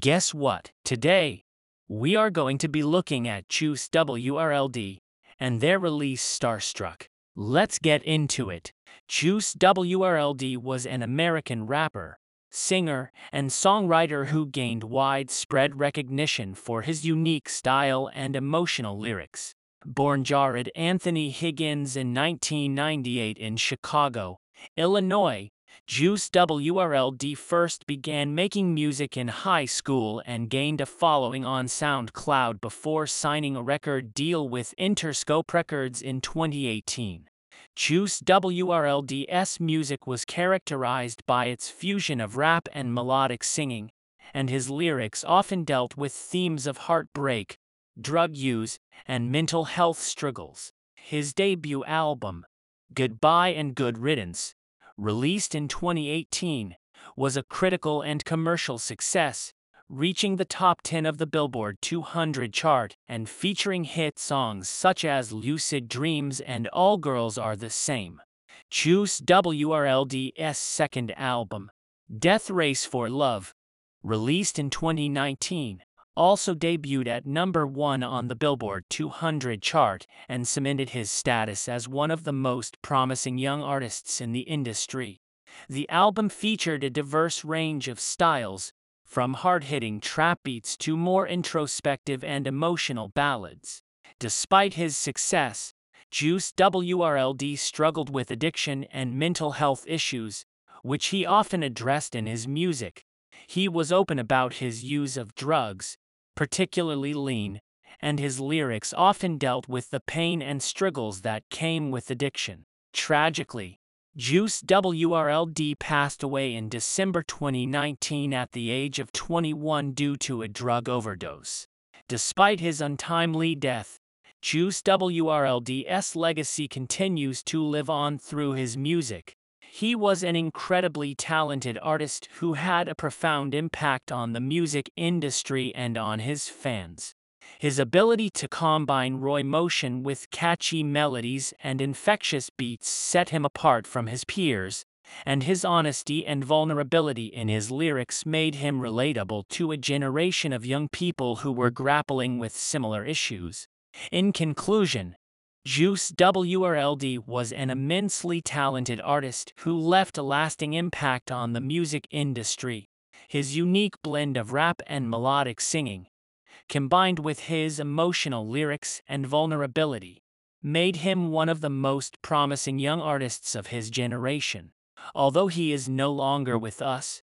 Guess what? Today, we are going to be looking at Juice WRLD and their release Starstruck. Let's get into it. Juice WRLD was an American rapper, singer, and songwriter who gained widespread recognition for his unique style and emotional lyrics. Born Jared Anthony Higgins in 1998 in Chicago, Illinois, Juice WRLD first began making music in high school and gained a following on SoundCloud before signing a record deal with Interscope Records in 2018. Juice WRLD's music was characterized by its fusion of rap and melodic singing, and his lyrics often dealt with themes of heartbreak, drug use, and mental health struggles. His debut album, Goodbye and Good Riddance, released in 2018, was a critical and commercial success, reaching the top 10 of the Billboard 200 chart and featuring hit songs such as Lucid Dreams and All Girls Are the Same. Juice WRLD's second album, Death Race for Love, released in 2019, also debuted at number one on the Billboard 200 chart and cemented his status as one of the most promising young artists in the industry. The album featured a diverse range of styles, from hard-hitting trap beats to more introspective and emotional ballads. Despite his success, Juice WRLD struggled with addiction and mental health issues, which he often addressed in his music. He was open about his use of drugs, particularly lean, and his lyrics often dealt with the pain and struggles that came with addiction. Tragically, Juice WRLD passed away in December 2019 at the age of 21 due to a drug overdose. Despite his untimely death, Juice WRLD's legacy continues to live on through his music, he was an incredibly talented artist who had a profound impact on the music industry and on his fans. His ability to combine raw emotion with catchy melodies and infectious beats set him apart from his peers, and his honesty and vulnerability in his lyrics made him relatable to a generation of young people who were grappling with similar issues. In conclusion, Juice WRLD was an immensely talented artist who left a lasting impact on the music industry. His unique blend of rap and melodic singing, combined with his emotional lyrics and vulnerability, made him one of the most promising young artists of his generation. Although he is no longer with us,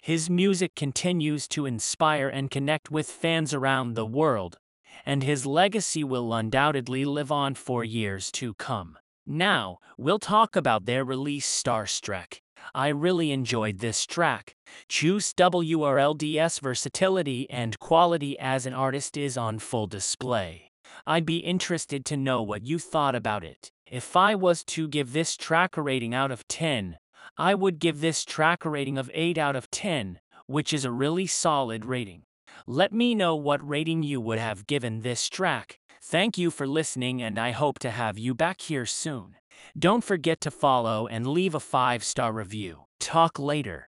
his music continues to inspire and connect with fans around the world and his legacy will undoubtedly live on for years to come. Now, we'll talk about their release Starstruck. I really enjoyed this track. Juice WRLD's versatility and quality as an artist is on full display. I'd be interested to know what you thought about it. If I was to give this track a rating out of 10, I would give this track a rating of 8 out of 10, which is a really solid rating. Let me know what rating you would have given this track. Thank you for listening and I hope to have you back here soon. Don't forget to follow and leave a 5-star review. Talk later.